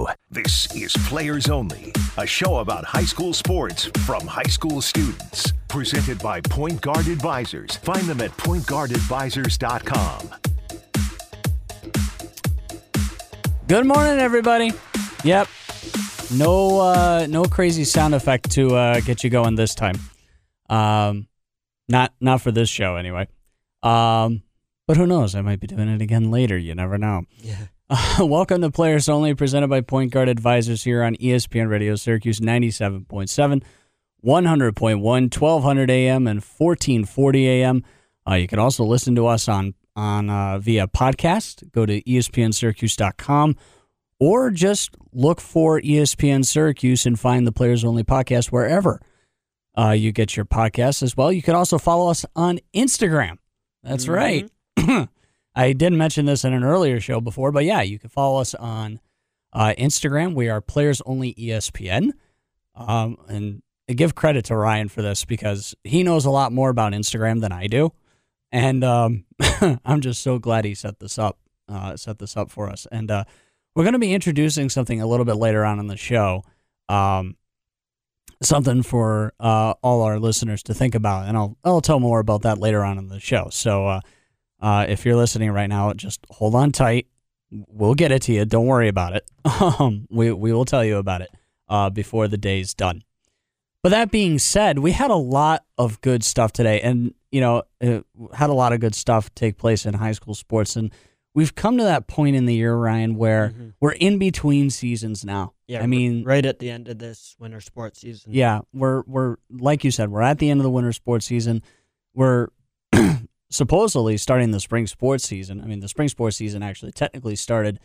Radio. This is Players Only, a show about high school sports from high school students. Presented by Point Guard Advisors. Find them at pointguardadvisors.com. Good morning, everybody. Yep. No, uh, no crazy sound effect to uh, get you going this time. Um, not, not for this show anyway. Um, but who knows? I might be doing it again later. You never know. Yeah. Uh, welcome to Players Only, presented by Point Guard Advisors here on ESPN Radio Syracuse 97.7, 100.1, 1200 AM, and 1440 AM. Uh, you can also listen to us on on uh, via podcast. Go to espnsyracuse.com or just look for ESPN Syracuse and find the Players Only podcast wherever uh, you get your podcasts as well. You can also follow us on Instagram. That's right. I didn't mention this in an earlier show before, but yeah, you can follow us on uh, Instagram. We are Players Only ESPN. Um, and I give credit to Ryan for this because he knows a lot more about Instagram than I do. And um, I'm just so glad he set this up, uh, set this up for us. And uh, we're going to be introducing something a little bit later on in the show. Um, something for uh, all our listeners to think about, and I'll I'll tell more about that later on in the show. So uh, if you're listening right now, just hold on tight. We'll get it to you. Don't worry about it. Um, we we will tell you about it uh, before the day's done. But that being said, we had a lot of good stuff today, and you know, had a lot of good stuff take place in high school sports, and we've come to that point in the year, Ryan, where we're in between seasons now. Yeah. I mean, right at the end of this winter sports season. yeah, we're we're like you said, we're at the end of the winter sports season. We're supposedly starting the spring sports season. I mean, the spring sports season actually technically started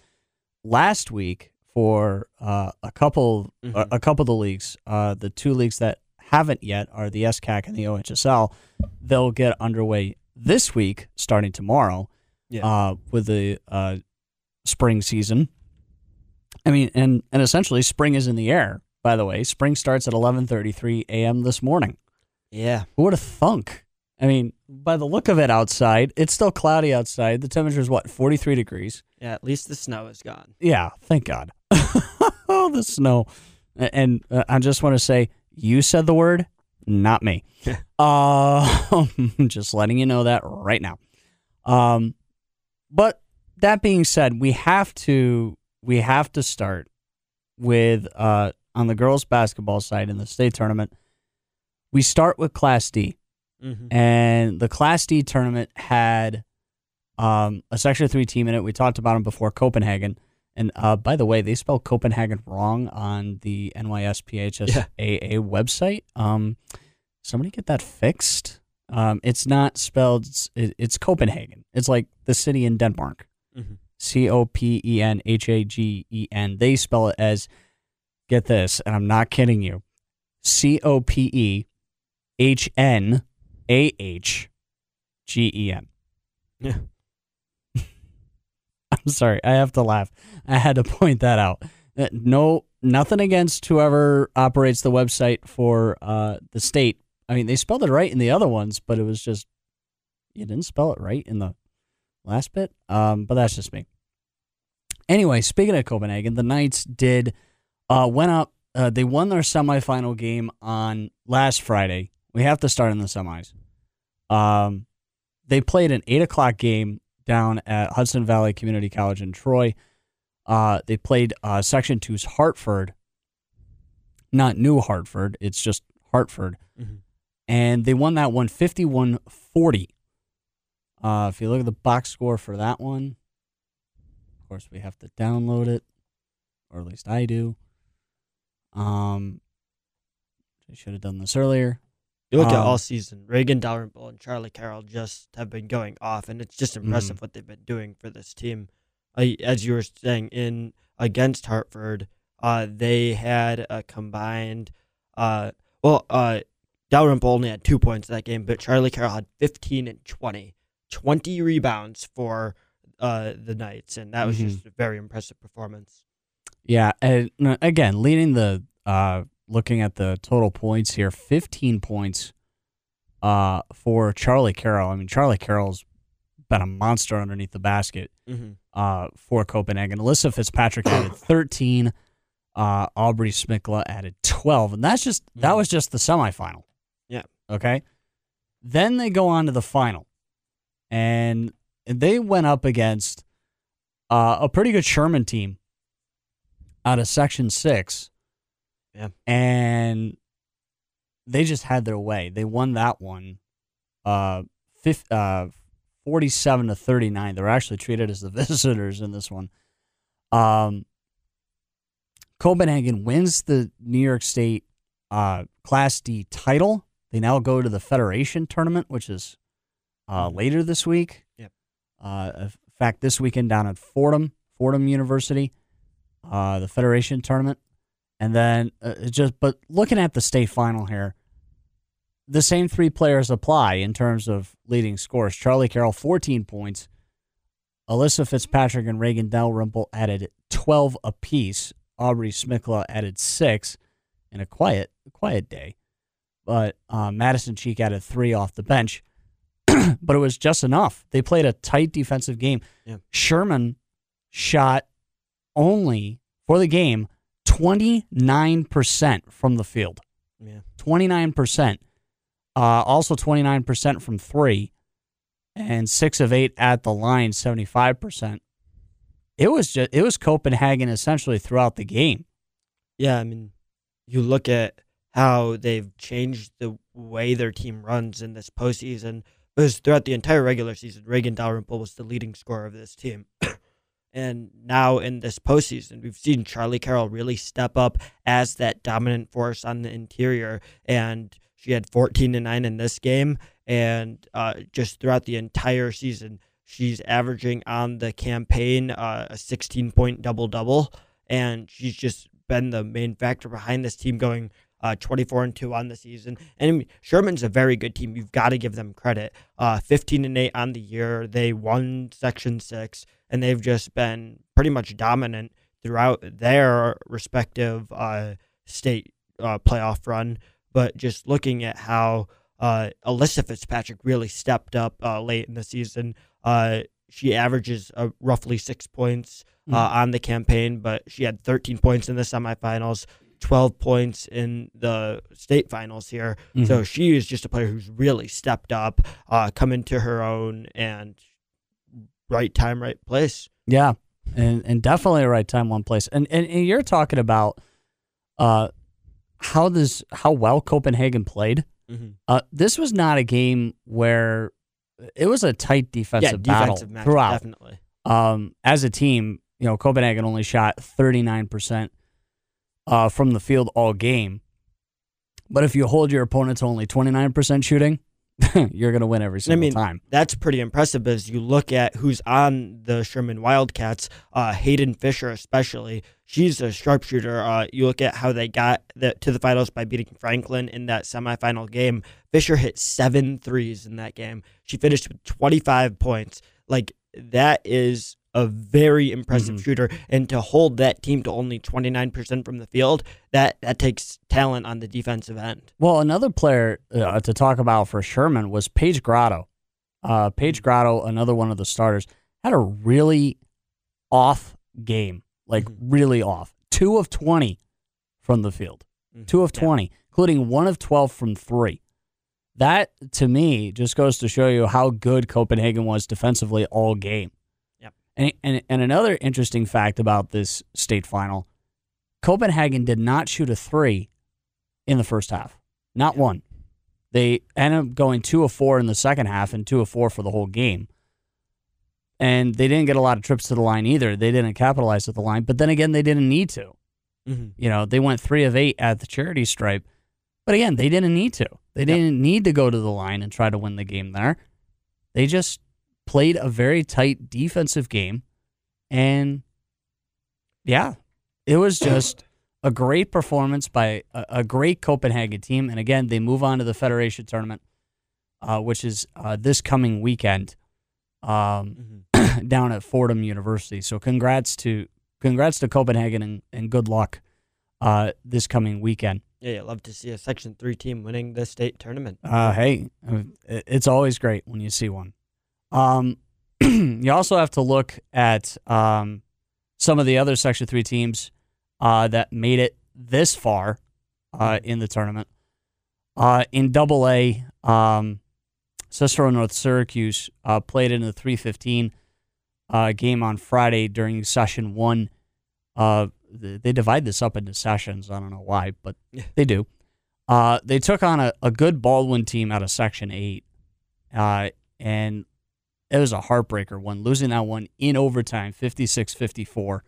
last week for uh, a couple a, Mhm. a couple of the leagues. Uh, the two leagues that haven't yet are the SCAC and the OHSL. They'll get underway this week, starting tomorrow, Yeah. uh, with the uh, spring season. I mean, and and essentially, spring is in the air. By the way, spring starts at 11:33 a.m. this morning. Yeah. Who would have thunk? I mean, by the look of it outside, it's still cloudy outside. The temperature is what 43 degrees. Yeah. At least the snow is gone. Yeah, thank God. oh, the snow. And uh, I just want to say, you said the word, not me. uh, just letting you know that right now. Um, but that being said, we have to we have to start with uh, on the girls basketball side in the state tournament. We start with Class D Mm-hmm. and the Class D tournament had um, a Section Three team in it. We talked about them before, Copenhagen. And uh, by the way, they spelled Copenhagen wrong on the NYSPHSAA website. Um, somebody get that fixed. Um, it's not spelled. It's, it's Copenhagen. It's like the city in Denmark. Mhm. C O P E N H A G E N. They spell it as, get this, and I'm not kidding you, C O P E H N A H G E N. Yeah. I'm sorry, I have to laugh. I had to point that out. Uh, No, nothing against whoever operates the website for uh, the state. I mean, they spelled it right in the other ones, but it was just you didn't spell it right in the last bit. Um, but that's just me. Anyway, speaking of Copenhagen, the Knights did uh, went up. Uh, they won their semifinal game on last Friday. We have to start in the semis. Um, they played an eight o'clock game down at Hudson Valley Community College in Troy. Uh, they played uh, Section 2's Hartford, not New Hartford. It's just Hartford. Mhm. And they won that one 51 40. Uh, if you look at the box score for that one, of course, we have to download it, or at least I do. Um, I should have done this earlier. You look at Um, all season. Reagan Dalrymple and Charlie Carroll just have been going off, and it's just impressive what they've been doing for this team. I, as you were saying, in against Hartford, uh, they had a combined. Uh, well, uh, Dalrymple only had two points that game, but Charlie Carroll had 15 and 20. 20 rebounds for uh, the Knights, and that was Mhm. just a very impressive performance. Yeah, and uh, again, leading the uh, looking at the total points here, 15 points uh, for Charlie Carroll. I mean, Charlie Carroll's been a monster underneath the basket Mm-hmm. uh, for Copenhagen. Alyssa Fitzpatrick added 13. Uh, Aubrey Smikla added 12, and that's just that Mhm. was just the semifinal. Yeah. Okay. Then they go on to the final, and they went up against uh, a pretty good Sherman team out of Section Six. Yeah. And they just had their way. They won that one, uh, fif- uh, forty-seven to thirty-nine. They were actually treated as the visitors in this one. Um, Copenhagen wins the New York State uh, Class D title. They now go to the Federation tournament, which is uh, later this week. Yep. Uh, in fact, this weekend down at Fordham, Fordham University, uh, the Federation tournament, and then uh, just. But looking at the state final here, the same three players apply in terms of leading scores. Charlie Carroll, fourteen points. Alyssa Fitzpatrick and Reagan Dalrymple added twelve apiece. Aubrey Smikla added six in a quiet, quiet day. But uh, Madison Cheek added three off the bench. but it was just enough. They played a tight defensive game. Yeah. Sherman shot only for the game 29% from the field. Yeah. 29%. Uh, also 29% from three and six of eight at the line, 75%. It was just, it was Copenhagen essentially throughout the game. Yeah, I mean, you look at how they've changed the way their team runs in this postseason. Because throughout the entire regular season, Reagan Dalrymple was the leading scorer of this team. And now in this postseason, we've seen Charlie Carroll really step up as that dominant force on the interior. And she had 14 to 9 in this game. And uh, just throughout the entire season, she's averaging on the campaign uh, a 16 point double double. And she's just been the main factor behind this team going uh, 24 and 2 on the season. And Sherman's a very good team. You've got to give them credit. Uh, 15 and 8 on the year. They won Section 6, and they've just been pretty much dominant throughout their respective uh, state uh, playoff run. But just looking at how uh, Alyssa Fitzpatrick really stepped up uh, late in the season, uh, she averages uh, roughly six points uh, on the campaign, but she had 13 points in the semifinals, 12 points in the state finals here. So she is just a player who's really stepped up, uh, come into her own, and right time, right place. Yeah, and and definitely a right time, one place. And and, and you're talking about uh how this how well Copenhagen played. Mm-hmm. Uh, this was not a game where it was a tight defensive, yeah, battle match, throughout. definitely. Um, as a team, you know, Copenhagen only shot 39% uh, from the field all game. But if you hold your opponent to only 29% shooting, you're going to win every I single mean, time. that's pretty impressive as you look at who's on the Sherman Wildcats. Uh, Hayden Fisher, especially, she's a sharpshooter. Uh, you look at how they got the, to the finals by beating Franklin in that semifinal game. Fisher hit seven threes in that game. She finished with 25 points. Like, that is a very impressive Mhm. shooter. And to hold that team to only 29% from the field, that, that takes talent on the defensive end. Well, another player uh, to talk about for Sherman was Paige Grotto. Uh, Paige Grotto, another one of the starters, had a really off game, like Mhm. really off. Two of 20 from the field. two of Yeah. 20, including one of 12 from three. That, to me, just goes to show you how good Copenhagen was defensively all game. Yep. And, and, and another interesting fact about this state final Copenhagen did not shoot a three in the first half, not one. They ended up going two of four in the second half and two of four for the whole game. And they didn't get a lot of trips to the line either. They didn't capitalize at the line, but then again, they didn't need to. Mhm. You know, they went three of eight at the charity stripe, but again, they didn't need to. They didn't need to go to the line and try to win the game there. They just played a very tight defensive game, and yeah, it was just a great performance by a, a great Copenhagen team. And again, they move on to the Federation tournament, uh, which is uh, this coming weekend um, Mhm. down at Fordham University. So congrats to congrats to Copenhagen and, and good luck uh, this coming weekend. Yeah, love to see a Section 3 team winning the state tournament. Uh, hey, uh, it's always great when you see one. Um, you also have to look at um, some of the other Section 3 teams. uh, that made it this far uh, in the tournament. Uh, in Double A, um, Cicero North Syracuse uh, played in the 315 uh, game on Friday during session one. Uh, they divide this up into sessions. I don't know why, but they do. Uh, they took on a, a good Baldwin team out of section eight, uh, and it was a heartbreaker one, losing that one in overtime, 56 54.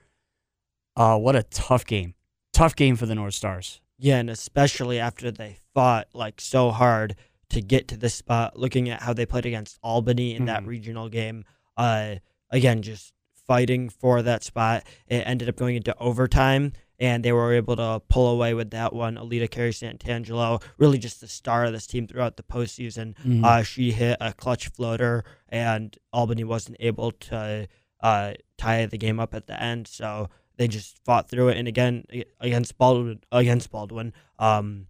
Uh, what a tough game. Tough game for the North Stars. Yeah, and especially after they fought like so hard to get to this spot, looking at how they played against Albany in that Mhm. regional game. Uh, again, just fighting for that spot. It ended up going into overtime, and they were able to pull away with that one. Alita Carey Santangelo, really just the star of this team throughout the postseason. Mhm. Uh, she hit a clutch floater, and Albany wasn't able to uh, tie the game up at the end. So they just fought through it. And again, against Baldwin, against Baldwin, um,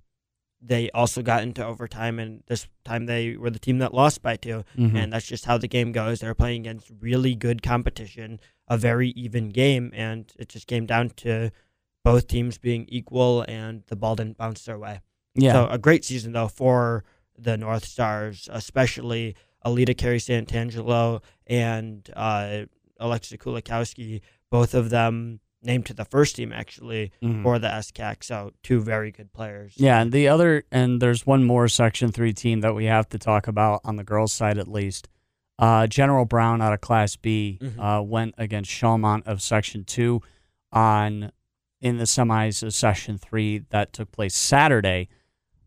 they also got into overtime, and this time they were the team that lost by 2 Mhm. And that's just how the game goes. They're playing against really good competition, a very even game, and it just came down to both teams being equal, and the ball didn't bounce their way. yeah. So a great season though for the North Stars, especially Alita Carey Santangelo and uh, Alexa Kulikowski, both of them named to the first team actually Mhm. for the SCAC. So two very good players. Yeah, and the other, and there's one more Section 3 team that we have to talk about on the girls' side at least. Uh, General Brown out of Class B Mhm. uh, went against Schalmont of Section 2 on in the semis of Section 3 that took place Saturday,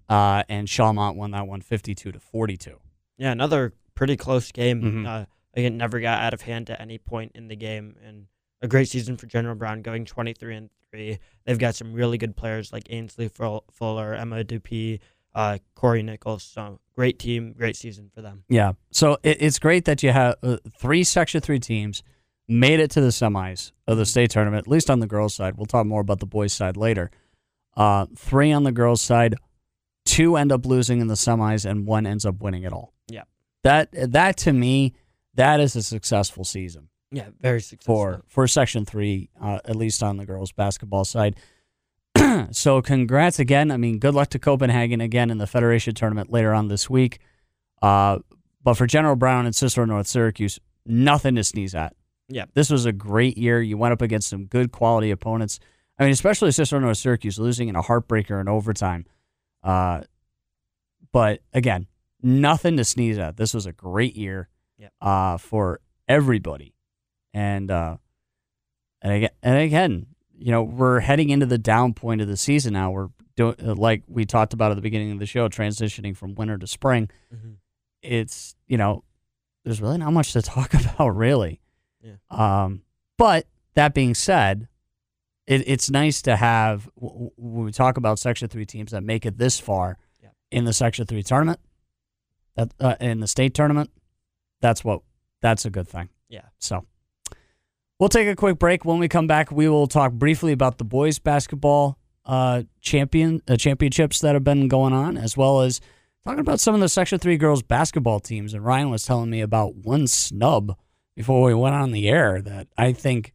uh, and Schalmont won that one 52 to 42. Yeah, another pretty close game. Mhm. Uh, again, never got out of hand at any point in the game, and a great season for General Brown, going 23 and three. They've got some really good players like Ainsley Fuller, Emma Dupuy, uh, Corey Nichols. So great team, great season for them. Yeah. So it, it's great that you have uh, three Section 3 teams made it to the semis of the state tournament, at least on the girls' side. We'll talk more about the boys' side later. Uh, three on the girls' side, two end up losing in the semis, and one ends up winning it all. Yeah. That that to me, that is a successful season Yeah, very successful. for for Section Three, uh, at least on the girls' basketball side. so congrats again. I mean, good luck to Copenhagen again in the Federation tournament later on this week. Uh, but for General Brown and Cicero North Syracuse, nothing to sneeze at. Yeah. This was a great year. You went up against some good quality opponents. I mean, especially Cicero North Syracuse losing in a heartbreaker in overtime. Uh, but again, nothing to sneeze at. This was a great year Yep. uh, for everybody. And uh, and again, and again, you know, we're heading into the down point of the season now. We're doing like we talked about at the beginning of the show, transitioning from winter to spring. Mhm. It's you know, there's really not much to talk about, really. Yeah. Um, but that being said, it, it's nice to have when we talk about Section Three teams that make it this far Yep. in the Section Three tournament, that uh, in the state tournament. That's what that's a good thing. Yeah. So we'll take a quick break. When we come back, we will talk briefly about the boys basketball uh, champion uh, championships that have been going on, as well as talking about some of the Section Three girls basketball teams. And Ryan was telling me about one snub before we went on the air that I think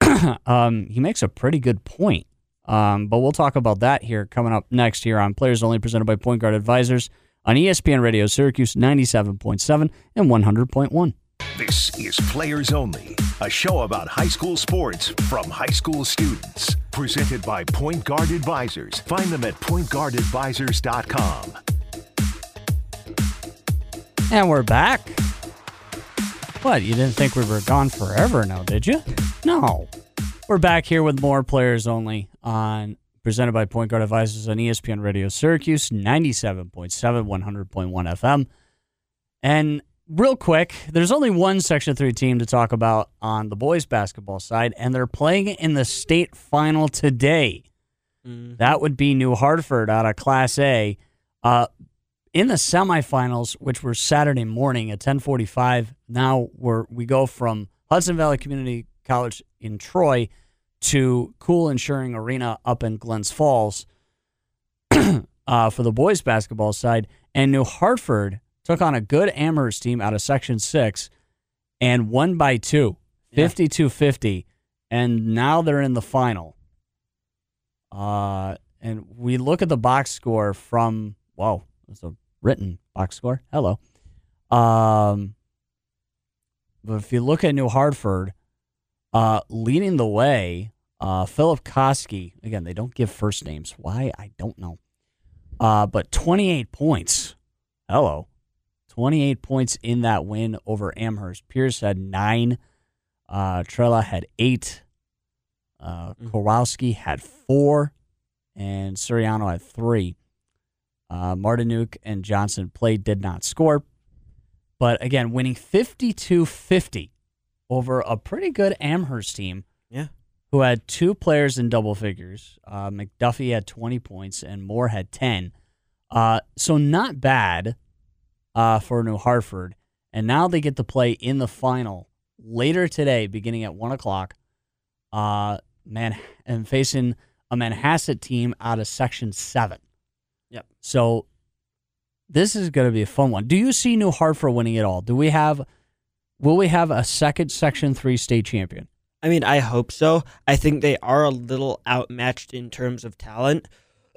um, he makes a pretty good point. Um, but we'll talk about that here coming up next here on Players Only, presented by Point Guard Advisors on ESPN Radio Syracuse 97.7 and 100.1. This is Players Only, a show about high school sports from high school students. Presented by Point Guard Advisors. Find them at pointguardadvisors.com. And we're back. What, you didn't think we were gone forever now, did you? No. We're back here with more players only on presented by Point Guard Advisors on ESPN Radio Syracuse 97.7 100.1 FM. And real quick, there's only one Section 3 team to talk about on the boys basketball side and they're playing in the state final today. Mhm. That would be New Hartford out of Class A. Uh, in the semifinals, which were Saturday morning at 10:45, now we're we go from Hudson Valley Community College in Troy to Cool Insuring Arena up in Glens Falls uh, for the boys basketball side, and New Hartford took on a good Amherst team out of Section Six and won by two, 52-50, and now they're in the final. Uh, and we look at the box score from whoa, it's a written box score. Hello. Um, but if you look at New Hartford, uh, leading the way, uh, Filipkowski. Again, they don't give first names. Why I don't know. Uh, but 28 points. Hello. 28 points in that win over Amherst. Pierce had nine. Uh, Trella had eight. Uh, Kowalski had four. And Suriano had three. Uh, Martinuk and Johnson played, did not score. But again, winning 52 50 over a pretty good Amherst team. Yeah. Who had two players in double figures. Uh, McDuffie had 20 points and Moore had 10. Uh, so not bad uh, for New Hartford. And now they get to play in the final later today, beginning at 1 o'clock, uh, man, and facing a Manhasset team out of Section 7. So this is going to be a fun one. Do you see New Hartford winning it all? Do we have, will we have a second Section 3 state champion? I mean, I hope so. I think they are a little outmatched in terms of talent.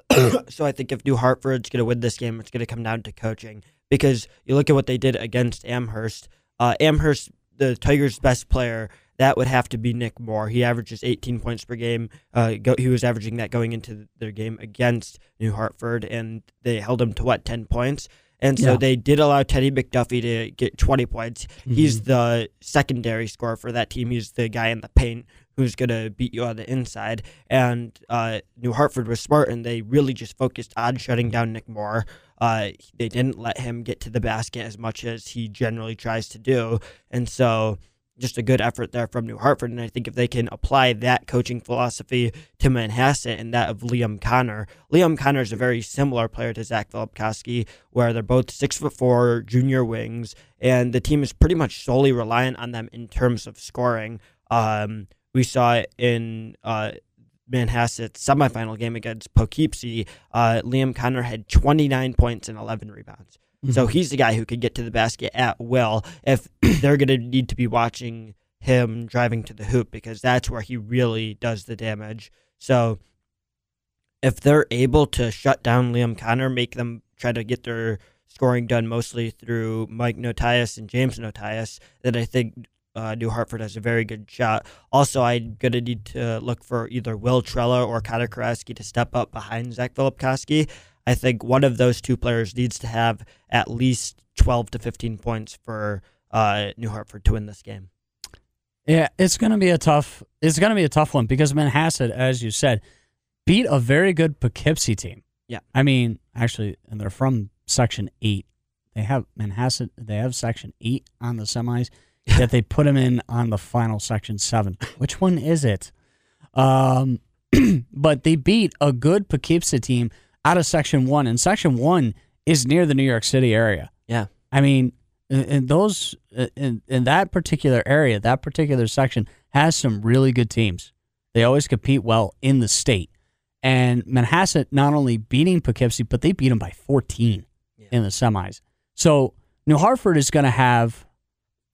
so I think if New Hartford's going to win this game, it's going to come down to coaching. Because you look at what they did against Amherst. Uh, Amherst, the Tigers' best player, that would have to be Nick Moore. He averages 18 points per game. Uh, go, he was averaging that going into their game against New Hartford, and they held him to what 10 points. And so Yeah. they did allow Teddy McDuffie to get 20 points. He's the secondary scorer for that team. He's the guy in the paint who's going to beat you on the inside. And uh, New Hartford was smart, and they really just focused on shutting down Nick Moore. Uh, they didn't let him get to the basket as much as he generally tries to do. And so just a good effort there from New Hartford. And I think if they can apply that coaching philosophy to Manhasset and that of Liam Connor, Liam Connor is a very similar player to Zach Filipkowski, where they're both six foot four junior wings, and the team is pretty much solely reliant on them in terms of scoring. Um, we saw it in uh, Manhasset's semifinal game against Poughkeepsie. Uh, Liam Connor had 29 points and 11 rebounds. So he's the guy who can get to the basket at will if they're going to need to be watching him driving to the hoop because that's where he really does the damage. So if they're able to shut down Liam Connor, make them try to get their scoring done mostly through Mike Notias and James Notias, then I think uh, New Hartford has a very good shot. Also, I'm going to need to look for either Will Trella or Connor Karaski to step up behind Zach Filipkowski. I think one of those two players needs to have at least 12 to 15 points for uh, New Hartford to win this game. Yeah, it's going to be a tough. It's going to be a tough one because Manhasset, as you said, beat a very good Poughkeepsie team. Yeah. I mean, actually, and they're from Section Eight. They have Manhasset. They have Section Eight on the semis. Yet they put them in on the final Section Seven. Which one is it? Um, but they beat a good Poughkeepsie team out of Section One, and Section One is near the New York City area. Yeah. I mean, in, those uh, in, in that particular area, that particular section has some really good teams. They always compete well in the state. And Manhasset not only beating Poughkeepsie, but they beat them by 14 in the semis. So New Hartford is going to have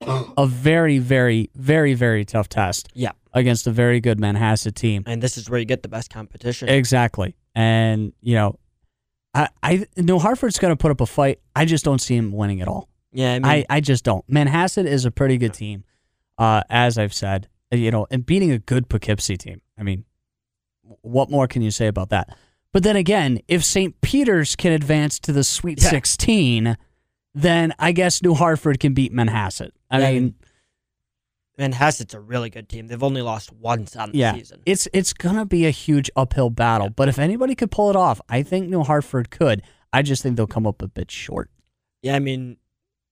a very, very, very, very tough test Yeah. against a very good Manhasset team. And this is where you get the best competition. Exactly. And, you know, I, I New Hartford's going to put up a fight. I just don't see him winning at all. yeah, I mean, I, I just don't. Manhasset is a pretty good team, uh, as I've said. You know, and beating a good Poughkeepsie team. I mean, what more can you say about that? But then again, if St. Peter's can advance to the Sweet Yeah. 16, then I guess New Hartford can beat Manhasset. I Yeah, mean, mean, Manhasset's a really good team. They've only lost once on the yeah, season. it's it's gonna be a huge uphill battle. But if anybody could pull it off, I think New Hartford could. I just think they'll come up a bit short. Yeah, I mean,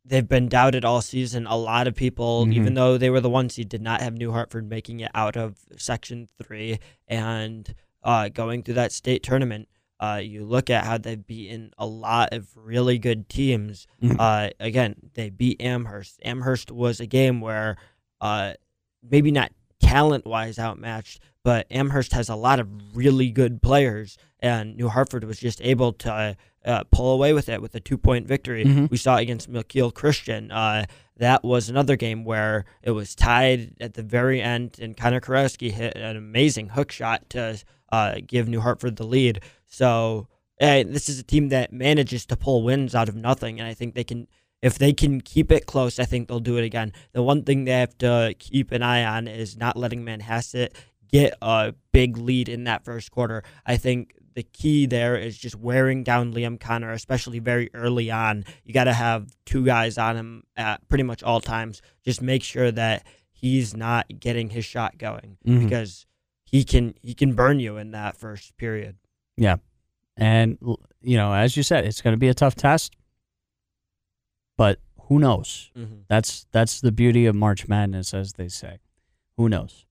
they've been doubted all season. A lot of people, Mhm. even though they were the one seed, did not have New Hartford making it out of Section 3 and uh, going through that state tournament. Uh, you look at how they've beaten a lot of really good teams. Mhm. Uh, again, they beat Amherst. Amherst was a game where uh, maybe not talent wise outmatched, but Amherst has a lot of really good players, and New Hartford was just able to uh, pull away with it with a two point victory. Mhm. We saw against McKeel Christian. Uh, that was another game where it was tied at the very end, and Connor Karowski hit an amazing hook shot to uh, give New Hartford the lead. So uh, this is a team that manages to pull wins out of nothing, and I think they can. If they can keep it close, I think they'll do it again. The one thing they have to keep an eye on is not letting Manhasset get a big lead in that first quarter. I think the key there is just wearing down Liam Connor, especially very early on. You got to have two guys on him at pretty much all times. Just make sure that he's not getting his shot going Mhm. because he can he can burn you in that first period. Yeah. And, you know, as you said, it's going to be a tough test, but who knows? Mm-hmm. That's that's the beauty of March Madness, as they say. Who knows?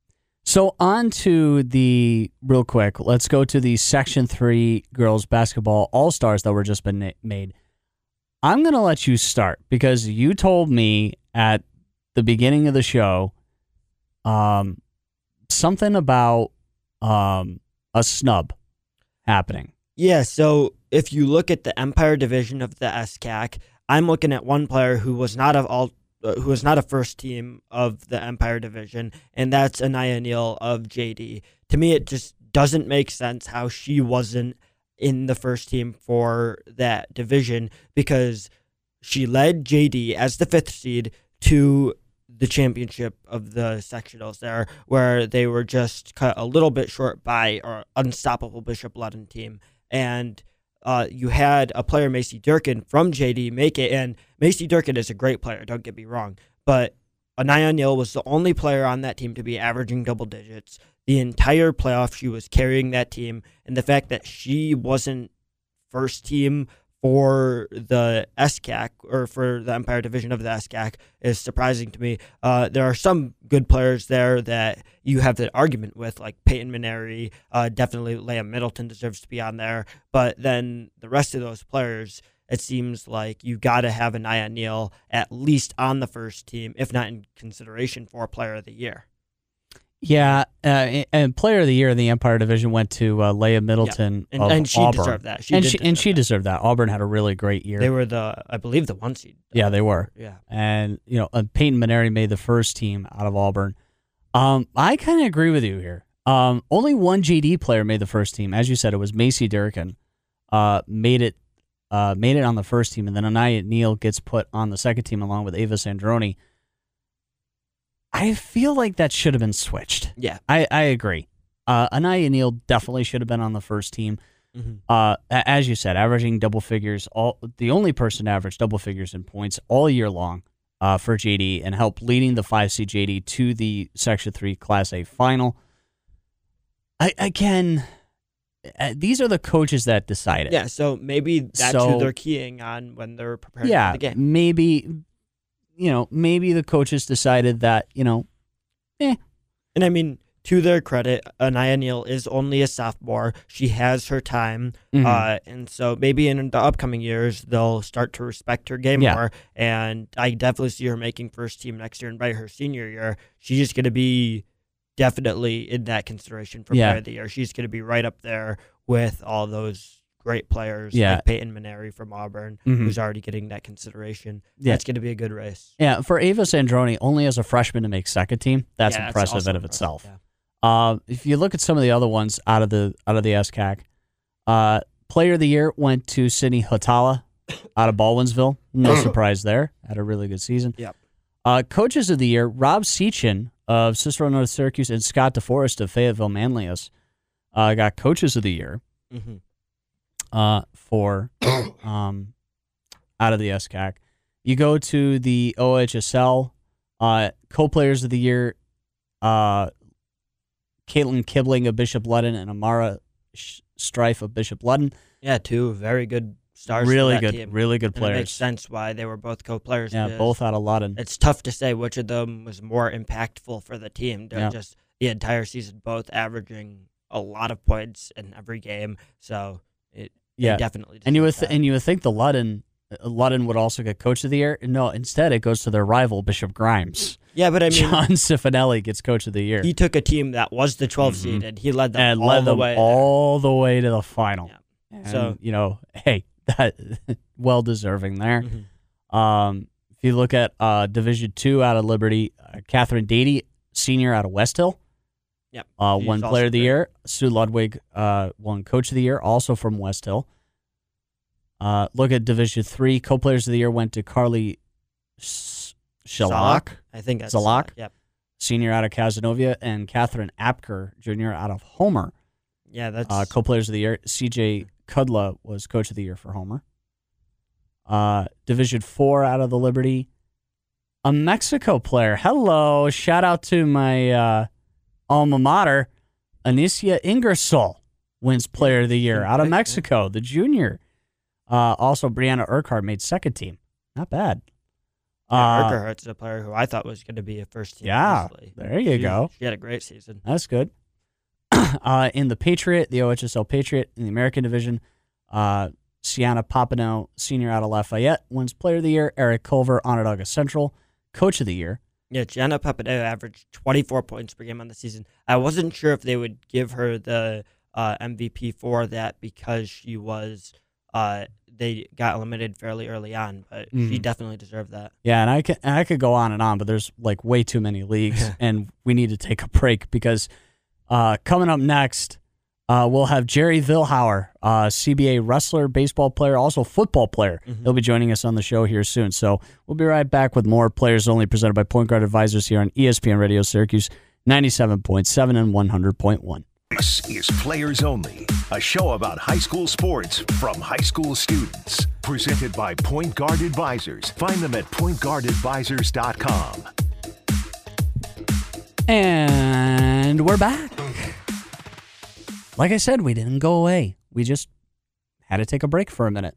So on to the real quick. Let's go to the Section Three girls basketball All Stars that were just been na- made. I'm gonna let you start because you told me at the beginning of the show, um, something about um a snub happening. Yeah, so if you look at the Empire division of the SCAC, I'm looking at one player who was not of all uh, who was not a first team of the Empire division, and that's Anaya Neal of JD. To me, it just doesn't make sense how she wasn't in the first team for that division because she led JD as the fifth seed to the championship of the sectionals there, where they were just cut a little bit short by our unstoppable Bishop Ludden team. And uh, you had a player, Macy Durkin, from JD make it. And Macy Durkin is a great player, don't get me wrong. But Anaya Neal was the only player on that team to be averaging double digits. The entire playoff, she was carrying that team. And the fact that she wasn't first team for the SCAC or for the Empire Division of the SCAC is surprising to me. Uh, there are some good players there that you have the argument with, like Peyton Maneri. Uh, definitely Leah Middleton deserves to be on there. But then the rest of those players, it seems like you got to have Anaya Neal at least on the first team, if not in consideration for Player of the Year. Yeah, uh, and Player of the Year in the Empire Division went to uh, Leah Middleton And, of and she Auburn. deserved that. She and she and she deserved that. Auburn had a really great year. They were the, I believe, the one seed. yeah, they were. Yeah. And you know, uh, Peyton Maneri made the first team out of Auburn. Um, I kind of agree with you here. Um, only one JD player made the first team, as you said. It was Macy Durkin. Uh, made it, uh, made it on the first team, and then Anaya Neal gets put on the second team along with Ava Sandroni. I feel like that should have been switched. Yeah. I, I agree. Uh, Anaya Neal definitely should have been on the first team. hmm Uh, as you said, averaging double figures, all the only person to average double figures in points all year long uh, for JD, and help leading the five C JD to the Section Three Class A final. I again, uh, these are the coaches that decide it. Yeah, so maybe that's So- who they're keying on when they're preparing yeah. for the game. Maybe, you know, maybe the coaches decided that you know, eh. And I mean, to their credit, Anaya Neal is only a sophomore. She has her time. mhm. Uh, and so maybe in the upcoming years, they'll start to respect her game Yeah. more. And I definitely see her making first team next year. And by her senior year, she's just going to be definitely in that consideration for Yeah. player of the year. She's going to be right up there with all those great players Yeah. like Peyton Maneri from Auburn, Mhm. who's already getting that consideration. Yeah. That's going to be a good race. yeah, for Ava Sandroni, only as a freshman to make second team, that's Yeah, impressive also in of impressive, itself. yeah. Uh, if you look at some of the other ones out of the out of the SCAC, uh, player of the year went to Sydney Hotala out of Baldwinsville. No surprise there. Had a really good season. Yep. Uh, coaches of the year: Rob Seachin of Cicero North Syracuse and Scott DeForest of Fayetteville Manlius uh, got coaches of the year hmm uh, for um, out of the SCAC. You go to the OHSL uh, co-players of the year: uh, Caitlin Kibling of Bishop Ludden and Amara Sh- Strife of Bishop Ludden. Yeah, two very good stars. Really that good, team. really good And it makes players. sense why they were both co-players. Yeah, because both out of Ludden. It's tough to say which of them was more impactful for the team. They're Yeah. just the entire season, both averaging a lot of points in every game. So it they Yeah, definitely. and you would th- and you would think the Ludden uh, Ludden would also get coach of the year. No, instead it goes to their rival Bishop Grimes. yeah, but I mean, John Cifanelli gets coach of the year he took a team that was the 12 Mhm. seed and he led them and all led the them way. there. all the way to the final. Yeah. And, So- you know, hey, that well deserving there. Mhm. Um, if you look at uh, Division Two out of Liberty, uh, Catherine Dady, senior out of West Hill, Yep. uh, won Player of the great. Year. Sue Ludwig uh, won Coach of the Year, also from West Hill. Uh, look at Division Three. Co-Players of the Year went to Carly S- Shalak, I think that's Zalak? Yep. senior out of Cazenovia, and Catherine Apker, junior out of Homer. Yeah, that's Uh, co-players of the year, CJ Kudla was coach of the year for Homer. Uh, Division four out of the Liberty, a Mexico player. Hello, shout out to my uh, alma mater, Anicia Ingersoll wins player of the year out of Mexico, the junior. Uh, also, Brianna Urquhart made second team. Not bad. yeah, Uh, Urquhart's a player who I thought was going to be a first team. Yeah, easily. there you She- go. She had a great season. That's good. uh, in the Patriot, the OHSL Patriot, in the American Division, uh, Sienna Papano, senior out of Lafayette, wins Player of the Year. Eric Culver, Onondaga Central, Coach of the Year. Yeah, Gianna Papadeo averaged 24 points per game on the season. I wasn't sure if they would give her the uh, MVP for that because she was uh, they got eliminated fairly early on, but she Mhm. definitely deserved that. Yeah, and I could and I could go on and on, but there's like way too many leagues, and we need to take a break because uh, coming up next, uh, we'll have Jerry Vielhauer, uh, CBA wrestler, baseball player, also football player. He'll be joining us on the show here soon. So we'll be right back with more players only presented by Point Guard Advisors here on ESPN Radio Syracuse, ninety-seven point seven and one hundred point one. This is Players Only, a show about high school sports from high school students. Presented by Point Guard Advisors. Find them at pointguardadvisors.com. And we're back. Like I said, we didn't go away. We just had to take a break for a minute.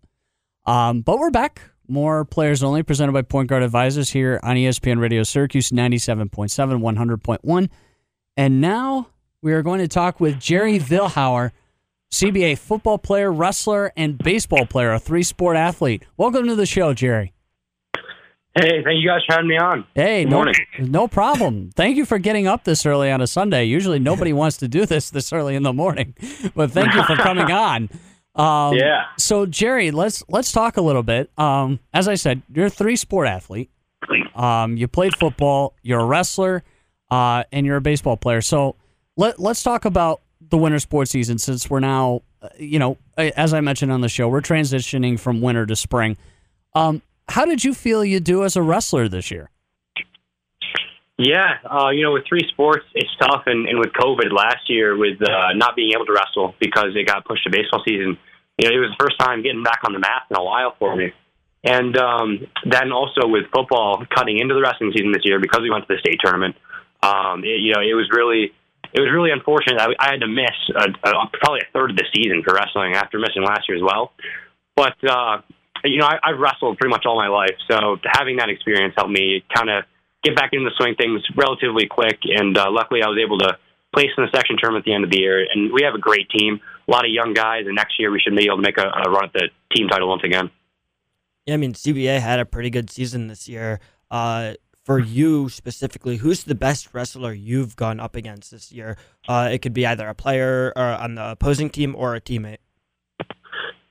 Um, but we're back. More players only presented by Point Guard Advisors here on ESPN Radio Syracuse 97.7, 100.1. And now we are going to talk with Jerry Vielhauer, CBA football player, wrestler, and baseball player, a three sport athlete. Welcome to the show, Jerry. Hey, thank you guys for having me on. Hey, Good no, morning. no problem. Thank you for getting up this early on a Sunday. Usually nobody wants to do this this early in the morning, but thank you for coming on. Um, Yeah. So Jerry, let's let's talk a little bit. Um, as I said, you're a three sport athlete. Um, you played football. You're a wrestler, uh, and you're a baseball player. So let let's talk about the winter sports season since we're now, uh, you know, as I mentioned on the show, we're transitioning from winter to spring. Um, how did you feel you do as a wrestler this year? Yeah, uh, you know, with three sports, it's tough. And, and with COVID last year, with uh, not being able to wrestle because it got pushed to baseball season, you know, it was the first time getting back on the mat in a while for me. And um, then also with football cutting into the wrestling season this year because we went to the state tournament, um, it, you know, it was really it was really unfortunate. I, I had to miss a, a, probably a third of the season for wrestling after missing last year as well. But uh, you know, I, I've wrestled pretty much all my life, so having that experience helped me kind of get back into the swing things relatively quick. And uh, luckily, I was able to place in the section tournament at the end of the year. And we have a great team, a lot of young guys, and next year we should be able to make a, a run at the team title once again. Yeah, I mean CBA had a pretty good season this year. Uh, for you specifically, who's the best wrestler you've gone up against this year? Uh, it could be either a player or on the opposing team or a teammate.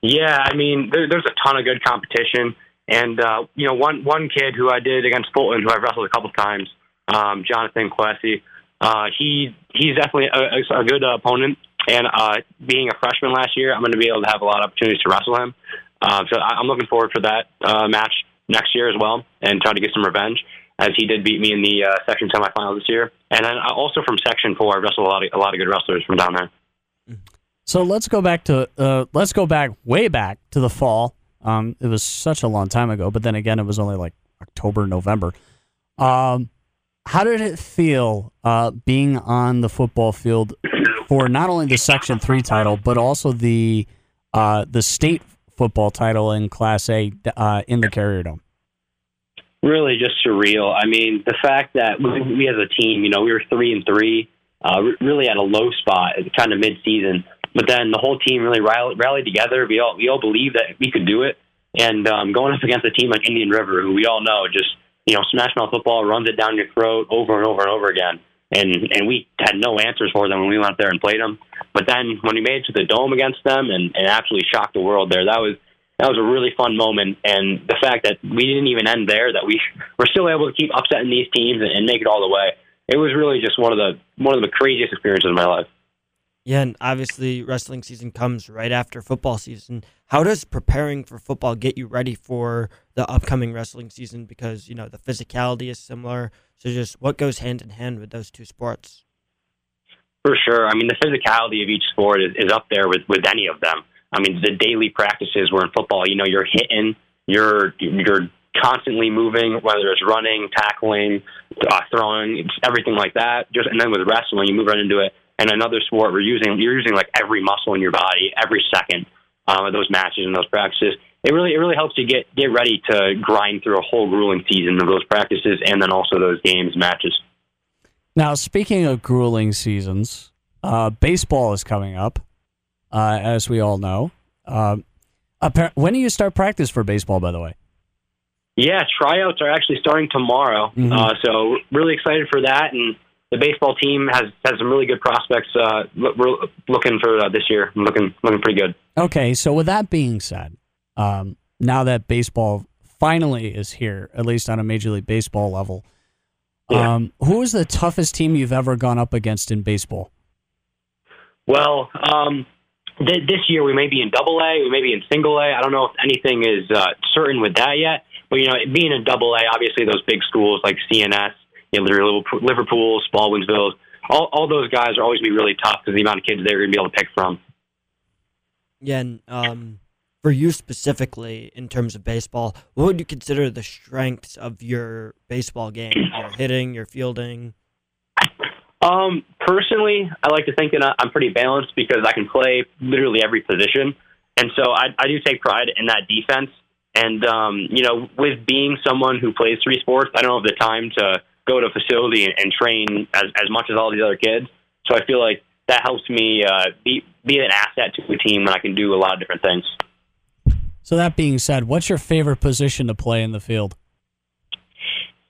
Yeah, I mean, there, there's a ton of good competition, and uh, you know, one one kid who I did against Fulton, who I've wrestled a couple of times, um, Jonathan Quessy. Uh, he he's definitely a, a good opponent, and uh, being a freshman last year, I'm going to be able to have a lot of opportunities to wrestle him. Uh, so I, I'm looking forward for that uh, match next year as well, and try to get some revenge, as he did beat me in the uh, section semifinals this year. And then uh, also from section four, I wrestled a lot of a lot of good wrestlers from down there. So let's go back to uh, let's go back way back to the fall. Um, it was such a long time ago, but then again, it was only like October, November. Um, how did it feel uh, being on the football field for not only the Section Three title, but also the uh, the state football title in Class A uh, in the Carrier Dome? really just surreal. I mean, the fact that we, we as a team, you know, we were three and three, uh, really at a low spot, kind of mid-season. But then the whole team really rallied, rallied together. We all we all believed that we could do it. And um, going up against a team like Indian River, who we all know just you know smash mouth football, runs it down your throat over and over and over again. And and we had no answers for them when we went up there and played them. But then when we made it to the dome against them and, and absolutely shocked the world there, that was that was a really fun moment. And the fact that we didn't even end there, that we were still able to keep upsetting these teams and, and make it all the way. it was really just one of the one of the craziest experiences of my life. Yeah, and obviously wrestling season comes right after football season. How does preparing for football get you ready for the upcoming wrestling season? Because you know the physicality is similar. So just what goes hand in hand with those two sports? For sure. I mean, the physicality of each sport is, is up there with with any of them. I mean, the daily practices where in football, you know, you're hitting, you're you're constantly moving, whether it's running, tackling, uh, throwing, everything like that. Just and then with wrestling, you move right into it and another sport we're using you're using like every muscle in your body every second um, of those matches and those practices. It really it really helps you get get ready to grind through a whole grueling season of those practices and then also those games matches. Now, speaking of grueling seasons, uh, baseball is coming up, uh, as we all know. Uh, when do you start practice for baseball? By the way. Yeah, tryouts are actually starting tomorrow. Mm-hmm. Uh, so really excited for that, and the baseball team has has some really good prospects. Uh, we're looking for uh, this year. Looking looking pretty good. Okay, so with that being said, um, now that baseball finally is here, at least on a major league baseball level, yeah. um, who is the toughest team you've ever gone up against in baseball? Well, um, th- this year we may be in Double A, we may be in Single A. I don't know if anything is uh, certain with that yet. But you know, being in Double A, obviously those big schools like CNS you know, Liverpool, Baldwinsville, all, all those guys are always going to be really tough because the amount of kids they're going to be able to pick from. Yeah, and um, for you specifically, in terms of baseball, what would you consider the strengths of your baseball game? Your hitting, your fielding. Um, personally, I like to think that I'm pretty balanced because I can play literally every position, and so I, I do take pride in that defense. And um, you know, with being someone who plays three sports, I don't have the time to go to a facility and, and train as, as much as all these other kids. So I feel like that helps me uh, be be an asset to the team, when I can do a lot of different things. So that being said, what's your favorite position to play in the field?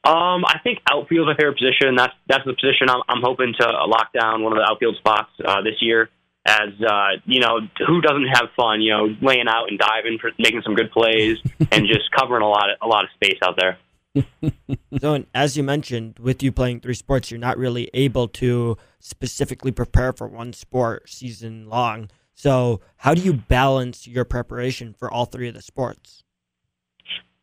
Um, I think outfield is my favorite position. That's that's the position I'm, I'm hoping to lock down one of the outfield spots uh, this year. As uh, you know, who doesn't have fun? You know, laying out and diving, for making some good plays, and just covering a lot of a lot of space out there. so, as you mentioned, with you playing three sports, you're not really able to specifically prepare for one sport season long. So, how do you balance your preparation for all three of the sports?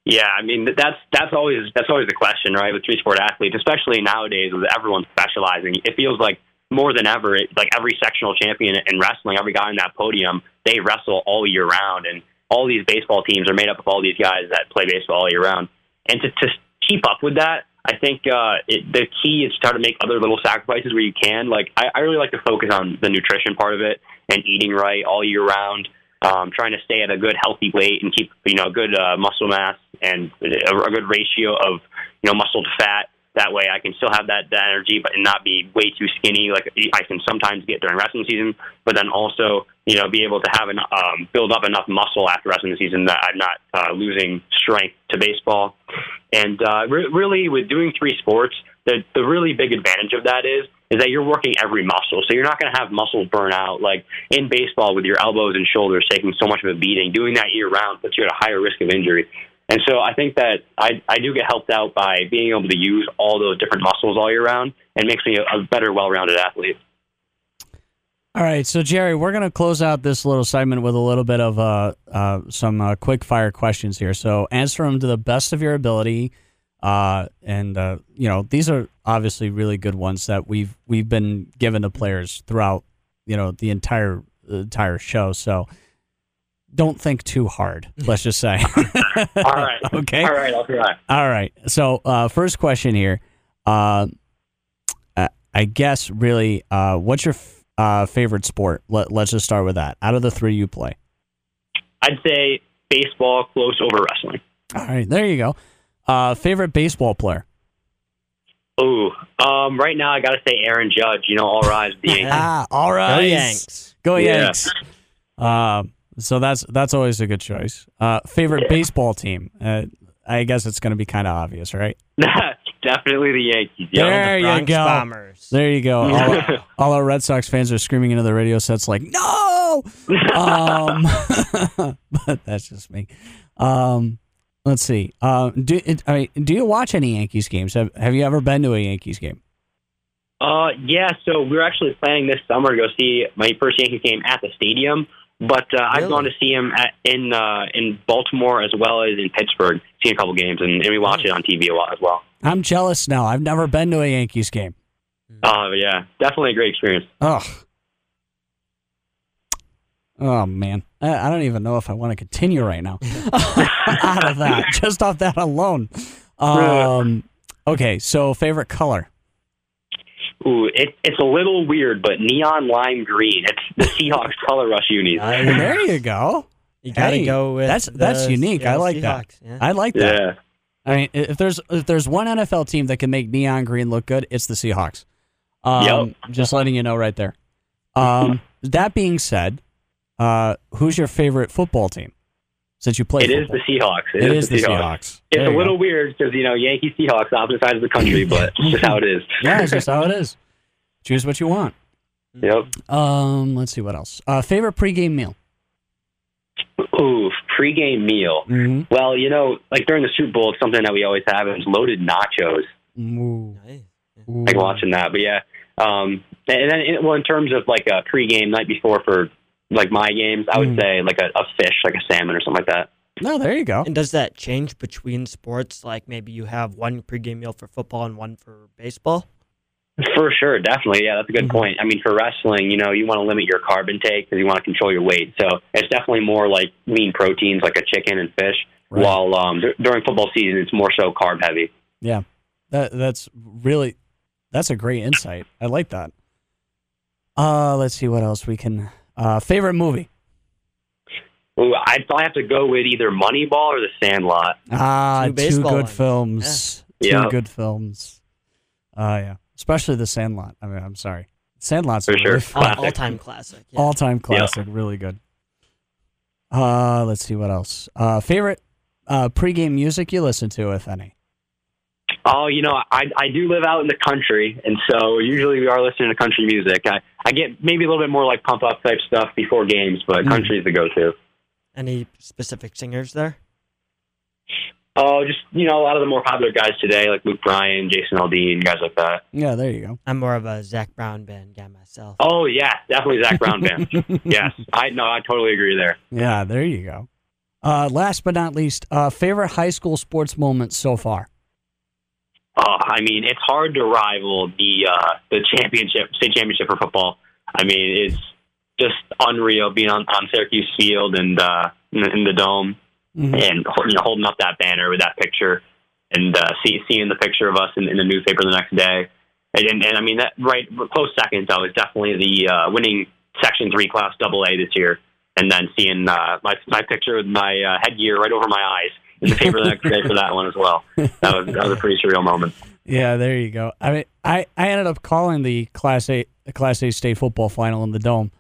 Yeah, I mean that's that's always that's always the question, right? With three sport athletes, especially nowadays with everyone specializing, it feels like more than ever, it, like every sectional champion in wrestling, every guy on that podium, they wrestle all year round, and all these baseball teams are made up of all these guys that play baseball all year round and to, to keep up with that, I think uh, it, the key is to try to make other little sacrifices where you can. Like I, I really like to focus on the nutrition part of it and eating right all year round. Um, trying to stay at a good healthy weight and keep you know a good uh, muscle mass and a, a good ratio of you know muscle to fat that way, I can still have that, that energy, but not be way too skinny. Like I can sometimes get during wrestling season, but then also, you know, be able to have an um, build up enough muscle after wrestling season that I'm not uh, losing strength to baseball. And uh, re- really, with doing three sports, the the really big advantage of that is is that you're working every muscle, so you're not going to have muscles burn out. Like in baseball, with your elbows and shoulders taking so much of a beating, doing that year round puts you at a higher risk of injury. And so I think that I, I do get helped out by being able to use all those different muscles all year round and makes me a, a better, well rounded athlete. All right, so Jerry, we're going to close out this little segment with a little bit of uh, uh, some uh, quick fire questions here. So answer them to the best of your ability, uh, and uh, you know these are obviously really good ones that we've we've been given to players throughout you know the entire entire show. So don't think too hard. Let's just say. All right. okay. All right. I'll try. All right. So, uh, first question here. Uh, I guess really, uh, what's your f- uh, favorite sport? Let, let's just start with that. Out of the three you play, I'd say baseball close over wrestling. All right. There you go. Uh, favorite baseball player. Ooh, um, right now I got to say Aaron Judge. You know, all rise. The ah, all right. Go Yanks. Go Yanks. Yeah. Um, so that's that's always a good choice. Uh, favorite baseball team? Uh, I guess it's going to be kind of obvious, right? Definitely the Yankees. Yeah. There the you go. Bombers. There you go. All, all, our Red Sox fans are screaming into the radio sets like, "No!" Um, but that's just me. Um, let's see. Um, do I mean, do you watch any Yankees games? Have Have you ever been to a Yankees game? Uh, yeah. So we are actually planning this summer to go see my first Yankees game at the stadium. But uh, I've gone to see him at, in uh, in Baltimore as well as in Pittsburgh. Seen a couple games, and, and we watch it on TV a lot as well. I'm jealous now. I've never been to a Yankees game. Uh, yeah, definitely a great experience. Ugh. Oh man, I, I don't even know if I want to continue right now. Out of that, just off that alone. Um, okay, so favorite color. Ooh, it, it's a little weird, but neon lime green. It's the Seahawks color rush unis. Nice. There you go. You gotta Hey, go with that's- that's the unique. I Seattle like that. Yeah. I like that. Yeah. I mean, if there's if there's one NFL team that can make neon green look good, it's the Seahawks. Um, Yep. Just letting you know right there. Um, that being said, uh, who's your favorite football team? Since you play, It is football? the Seahawks. it is the Seahawks. It's a little go. weird because you know Yankee Seahawks opposite sides of the country, but it's just how it is. Yeah, it's just how it is. Choose what you want. Yep. Um, let's see what else. Uh, favorite pregame meal. Ooh, pregame meal. Mm-hmm. Well, you know, like during the Super Bowl, it's something that we always have is loaded nachos. Ooh. Nice. Like watching that, but yeah. Um, and then, in, well, in terms of like a pregame night before for like my games, I would Mm. say like a, a fish, like a salmon or something like that. No, there you go. And does that change between sports? Like maybe you have one pregame meal for football and one for baseball? For sure, definitely. Yeah, that's a good Mhm. point. I mean, for wrestling, you know, you want to limit your carb intake because you want to control your weight. So it's definitely more like lean proteins, like a chicken and fish. Right. While um, dur- during football season, it's more so carb heavy. Yeah, that that's really that's a great insight. I like that. Uh, let's see what else we can. Uh, favorite movie. Ooh, I'd probably have to go with either Moneyball or The Sandlot. Ah, Two two, good ones. films. Yeah. Two good films. Uh, yeah, especially The Sandlot. I mean, I'm sorry, Sandlot's For a sure. really. All time classic. Yeah. all time classic. Really good. Uh, let's see what else. Uh, favorite uh pregame music you listen to, if any. Oh, you know, I I do live out in the country, and so usually we are listening to country music. I I get maybe a little bit more like pump up type stuff before games, but Mm. country is the go to. Any specific singers there? Oh, just you know, a lot of the more popular guys today, like Luke Bryan, Jason Aldean, guys like that. Yeah, there you go. I'm more of a Zac Brown band guy myself. Oh yeah, definitely Zac Brown band. yes, I no, I totally agree there. Yeah, there you go. Uh, last but not least, uh, favorite high school sports moment so far. Oh, I mean, it's hard to rival the uh, the championship, state championship for football. I mean, it's just unreal being on, on Syracuse Field and uh, in, the- in the dome Mhm. and you know, holding up that banner with that picture and uh, see, seeing the picture of us in, in the newspaper the next day. And, and, and I mean, that right close second though is definitely the uh, winning Section Three class Double A this year, and then seeing uh, my my picture with my uh, headgear right over my eyes in the paper the next day for that one as well. That was that was a pretty surreal moment. Yeah, there you go. I mean, I, I ended up calling the Class A the Class A state football final in the dome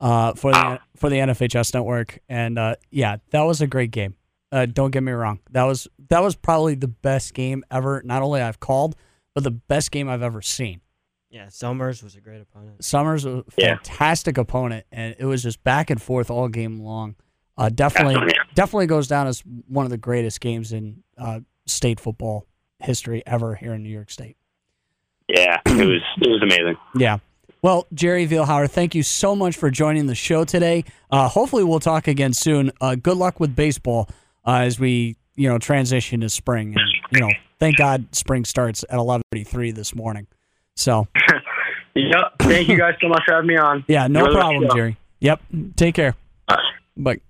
uh, for the for the NFHS network, and uh, yeah, that was a great game. Uh, don't get me wrong. That was that was probably the best game ever. Not only I've called, but the best game I've ever seen. Yeah, Somers was a great opponent. Somers was a Yeah. fantastic opponent, and it was just back and forth all game long. Uh, definitely, Definitely. goes down as one of the greatest games in uh, state football history ever here in New York State. Yeah, it was it was amazing. Yeah. Well, Jerry Vielhauer, thank you so much for joining the show today. Uh, hopefully, we'll talk again soon. Uh, good luck with baseball uh, as we, you know, transition to spring. And you know, thank God spring starts at eleven thirty three this morning. So, Yep. Thank you guys so much for having me on. yeah, no problem. Jerry. Yep. Take care. Bye.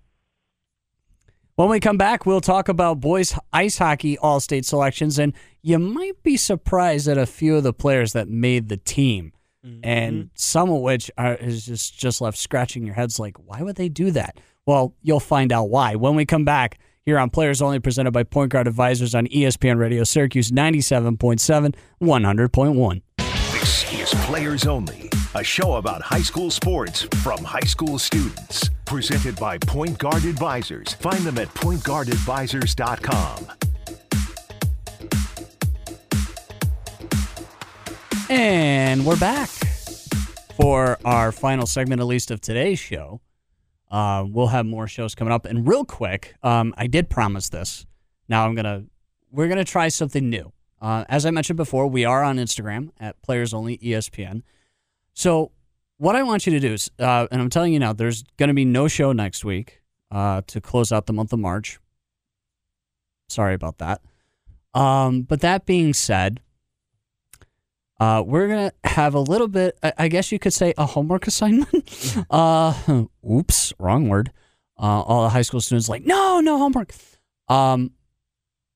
Bye. When we come back, we'll talk about boys ice hockey all state selections, and you might be surprised at a few of the players that made the team, and mm-hmm. some of which are is just just left scratching your heads like, why would they do that? Well, you'll find out why when we come back here on Players Only, presented by Point Guard Advisors on ESPN Radio, Syracuse ninety seven point seven, one hundred point one. This is Players Only, a show about high school sports from high school students. Presented by Point Guard Advisors. Find them at pointguardadvisors.com. And we're back for our final segment, at least of today's show. Uh, we'll have more shows coming up. And real quick, um, I did promise this. Now I'm gonna we're gonna try something new. Uh, as I mentioned before, we are on Instagram at Players Only ESPN. So, what I want you to do is, uh, and I'm telling you now, there's going to be no show next week uh, to close out the month of March. Sorry about that. Um, but that being said, uh, we're gonna have a little bit. I, I guess you could say a homework assignment. uh, oops, wrong word. Uh, all the high school students like, no, no homework. Um,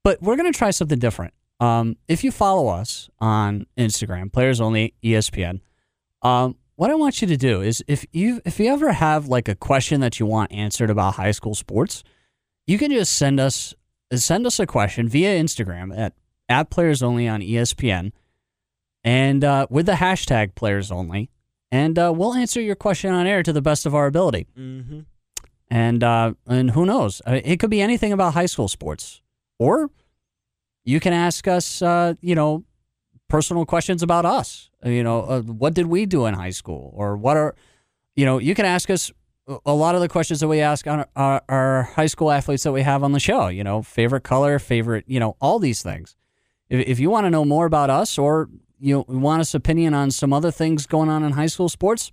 but we're gonna try something different. Um, if you follow us on Instagram, Players Only ESPN, um, what I want you to do is if you if you ever have like a question that you want answered about high school sports, you can just send us send us a question via Instagram at at Players Only on ESPN and uh, with the hashtag players only, and uh, we'll answer your question on air to the best of our ability. Mm-hmm. And uh, and who knows? Uh, it could be anything about high school sports, or you can ask us, uh, you know, personal questions about us. Uh, you know, what did we do in high school, or what are, you know, you can ask us a lot of the questions that we ask on our, our high school athletes that we have on the show. You know, favorite color, favorite, you know, all these things. If, if you want to know more about us or you want us opinion on some other things going on in high school sports,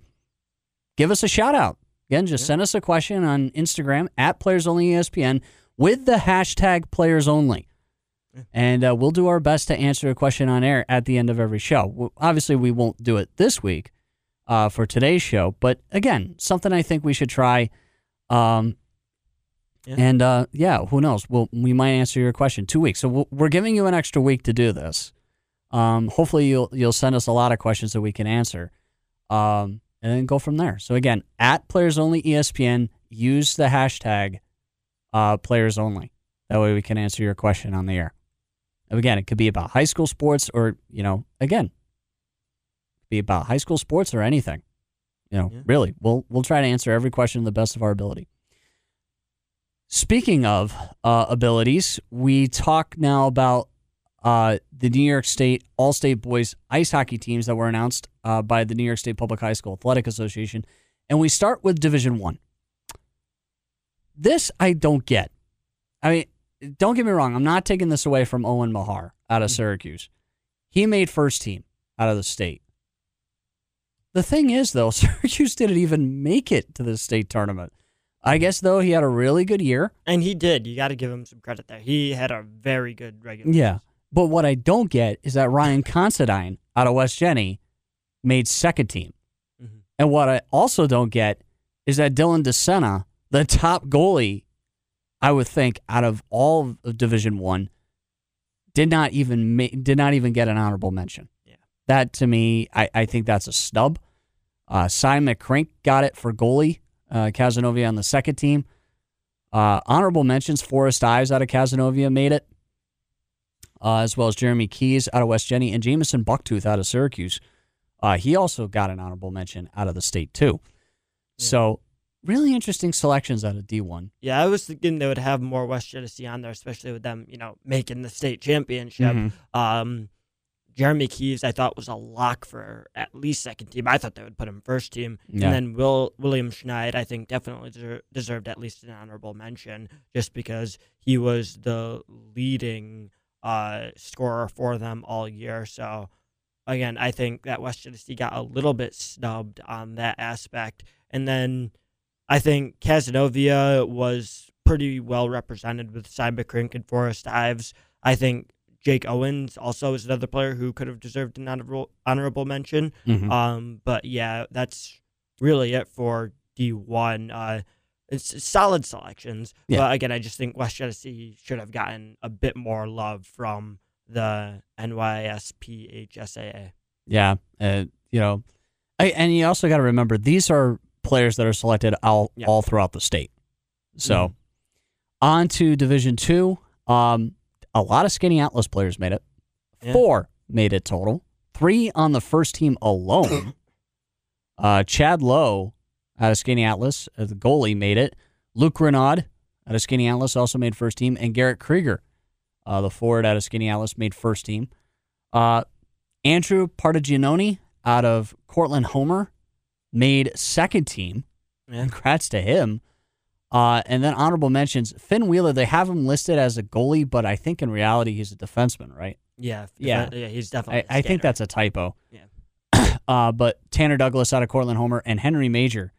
give us a shout out. Again, just yeah. send us a question on Instagram at Players Only ESPN with the hashtag Players Only. Yeah. And uh, we'll do our best to answer a question on air at the end of every show. Obviously, we won't do it this week uh, for today's show, but again, something I think we should try. Um, yeah. And uh, yeah, who knows? We'll, we might answer your question two weeks. So we we are giving you an extra week to do this. Um, hopefully you'll you'll send us a lot of questions that we can answer, um, and then go from there. So again, at Players Only ESPN, use the hashtag uh, Players Only. That way we can answer your question on the air. Again, it could be about high school sports, or you know, again, be about high school sports or anything. You know, yeah. really, we'll we'll try to answer every question to the best of our ability. Speaking of uh, abilities, we talk now about uh, the New York State All State Boys ice hockey teams that were announced uh, by the New York State Public High School Athletic Association, and we start with Division One. This I don't get. I mean, don't get me wrong. I'm not taking this away from Owen Mahar out of mm. Syracuse. He made first team out of the state. The thing is, though, Syracuse didn't even make it to the state tournament. I guess though he had a really good year, and he did. You got to give him some credit there. He had a very good regular. Yeah, but what I don't get is that Ryan Considine out of West Jenny made second team. Mm-hmm. And what I also don't get is that Dylan DeSena, the top goalie, I would think out of all of Division One, did not even ma- did not even get an honorable mention. Yeah, that to me, I, I think that's a snub. Uh, Simon McCrink got it for goalie. Uh, Cazenovia on the second team. Uh, honorable mentions: Forrest Ives out of Cazenovia made it uh, as well as Jeremy Keys out of West Jenny and Jamison Bucktooth out of Syracuse. Uh, he also got an honorable mention out of the state too. Yeah. So really interesting selections out of D1. Yeah, I was thinking they would have more West Genesee on there, especially with them, you know, making the state championship. Mm-hmm. Um, Jeremy Keys, I thought was a lock for at least second team. I thought they would put him first team, yeah. and then Will William Schneid, I think definitely deser- deserved at least an honorable mention, just because he was the leading uh, scorer for them all year. So again, I think that West Genesee got a little bit snubbed on that aspect. And then I think Cazenovia was pretty well represented with Cy McCrink and Forrest Ives. I think Jake Owens also is another player who could have deserved an honorable, honorable mention. Mm-hmm. Um, but yeah, that's really it for D1. Uh, it's solid selections. Yeah. But again, I just think West Genesee should have gotten a bit more love from the NYSPHSAA. Yeah, uh, you know, I, and you also got to remember these are players that are selected all yeah. all throughout the state. So, mm-hmm. on to Division Two. Um, a lot of Skaneateles players made it. Yeah. Four made it total. Three on the first team alone. uh, Chad Lowe out of Skaneateles. Uh, the goalie made it. Luke Renaud out of Skaneateles also made first team. And Garrett Krieger, uh, the forward out of Skaneateles, made first team. Uh, Andrew Partigianoni out of Cortland Homer made second team. Congrats to him. Uh, and then honorable mentions Finn Wheeler. They have him listed as a goalie, but I think in reality he's a defenseman, right? Yeah, Yeah. yeah, he's definitely. I, think that's a typo. Yeah. uh, but Tanner Douglas out of Cortland Homer and Henry Major.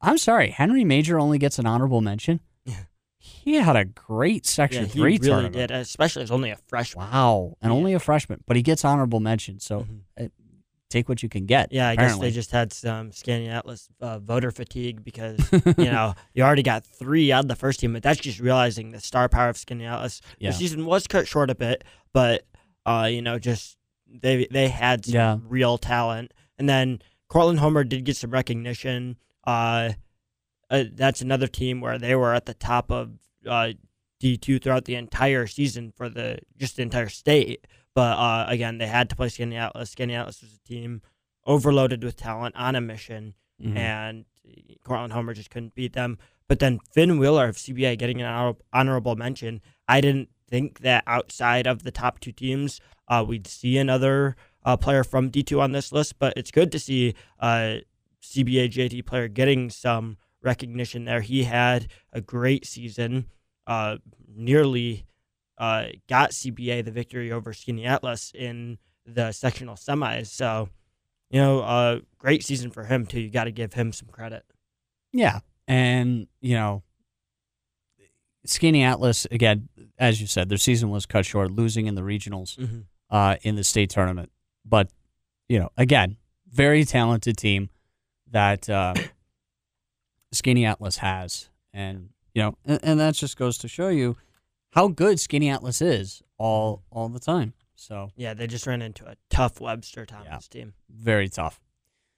I'm sorry, Henry Major only gets an honorable mention. Yeah. He had a great Section Yeah, he Three really tournament. did, especially as only a freshman. Wow, and Yeah. only a freshman, but he gets honorable mention. So Mhm. uh, take what you can get. Yeah, I apparently. guess they just had some Skaneateles uh, voter fatigue because you know you already got three out of the first team, but that's just realizing the star power of Skaneateles. Yeah. The season was cut short a bit, but uh, you know, just they they had some Yeah. real talent, and then Cortland Homer did get some recognition. Uh, uh, that's another team where they were at the top of uh, D two throughout the entire season for the just the entire state. But uh, again, they had to play Skaneateles. Skinny Atlas was a team overloaded with talent on a mission, Mhm. and Cortland Homer just couldn't beat them. But then Finn Wheeler of CBA getting an honorable mention. I didn't think that outside of the top two teams, uh, we'd see another uh, player from D2 on this list. But it's good to see uh, CBA JD player getting some recognition there. He had a great season, uh, nearly uh, got CBA the victory over Skaneateles in the sectional semis. So, you know, uh, great season for him too. You got to give him some credit. Yeah. And, you know, Skaneateles, again, as you said, their season was cut short, losing in the regionals Mm-hmm. uh, in the state tournament. But, you know, again, very talented team that uh, Skinny Atlas has. And, you know, and, and that just goes to show you how good Skaneateles is all all the time. So Yeah, they just ran into a tough Webster Thomas team. very tough.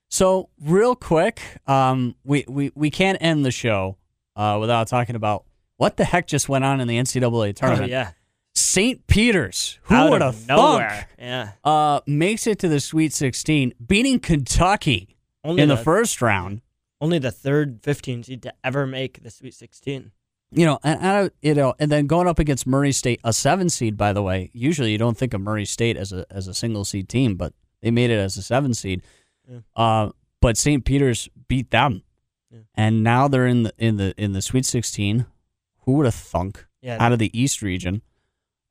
So real quick, um, we, we, we can't end the show uh, without talking about what the heck just went on in the NCAA Oh, tournament. yeah. St. Peter's, who would have thunk. Yeah. uh, makes it to the Sweet 16, beating Kentucky Only in the first round. only the third 15 seed to ever make the Sweet 16. You know, and, and you know, and then going up against Murray State, a seven seed, by the way. Usually, you don't think of Murray State as a as a single seed team, but they made it as a seven seed. Yeah. Uh, but St. Peter's beat them, Yeah. and now they're in the in the in the Sweet Sixteen. Who would have thunk Yeah. out of the East region?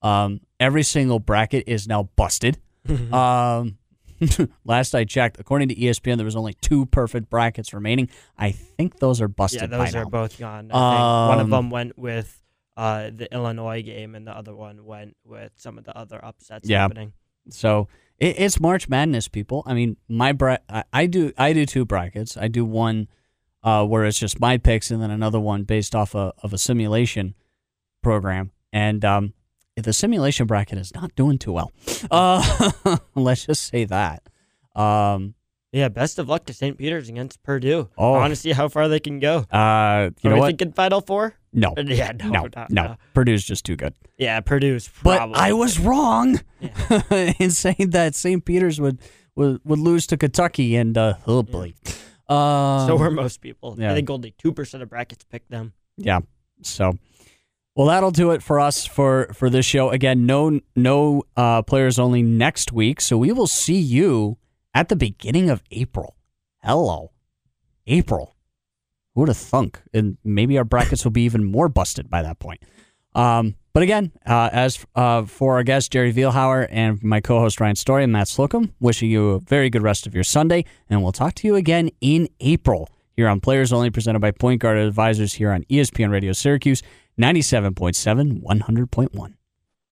Um, every single bracket is now busted. Um, last I checked, according to ESPN, there was only two perfect brackets remaining. I think those are busted yeah, those are now. both gone. I think one Um, of them went with uh, the Illinois game, and the other one went with some of the other upsets Yeah. happening. So it, it's March Madness, people. I mean, my bra- I, I do I do two brackets. I do one uh, where it's just my picks, and then another one based off a, of a simulation program. And um, the simulation bracket is not doing too well. Uh, let's just say that. Um, Yeah, best of luck to St. Peter's against Purdue. Oh. I want to see how far they can go. uh, you Are know we thinking Final Four? No, Yeah, no, no, no, no. Purdue's just too good. Yeah, Purdue's But. I was wrong Yeah. in saying that St. Peter's would, would would lose to Kentucky, and uh, oh boy. Um, so were most people. yeah. I think only 2% of brackets picked them. Yeah. So, well, that'll do it for us for for this show. Again, no no uh, players only next week. So we will see you at the beginning of April. Hello, April. Who would have thunk? And maybe our brackets will be even more busted by that point. Um, but again, uh, as uh, for our guest Jerry Vielhauer and my co-host Ryan Story and Matt Slocum, wishing you a very good rest of your Sunday, and we'll talk to you again in April here on Players Only, presented by Point Guard Advisors here on ESPN Radio Syracuse, 97.7, 100.1.